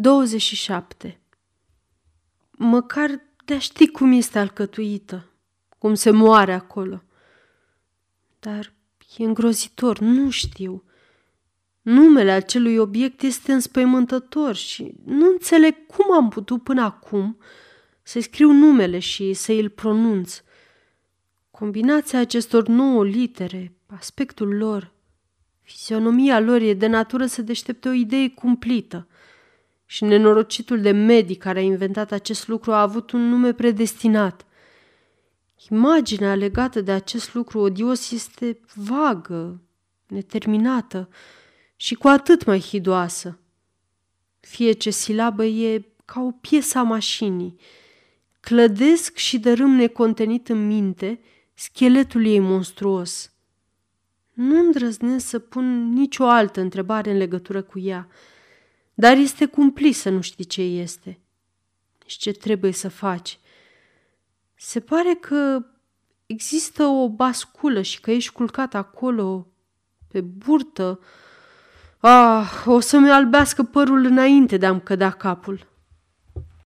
27. Măcar de-a ști cum este alcătuită, cum se moare acolo. Dar e îngrozitor, nu știu. Numele acelui obiect este înspăimântător și nu înțeleg cum am putut până acum să scriu numele și să îl pronunț. Combinația acestor nouă litere, aspectul lor, fizionomia lor e de natură să deștepte o idee cumplită – și nenorocitul de medic care a inventat acest lucru a avut un nume predestinat. Imaginea legată de acest lucru odios este vagă, neterminată și cu atât mai hidoasă. Fie ce silabă e ca o piesă a mașinii. Clădesc și dărâm necontenit în minte scheletul ei monstruos. Nu îndrăznesc să pun nicio altă întrebare în legătură cu ea – dar este cumplit să nu știi ce este și ce trebuie să faci. Se pare că există o basculă și că ești culcat acolo, pe burtă. Ah, o să-mi albească părul înainte de a-mi cădea capul.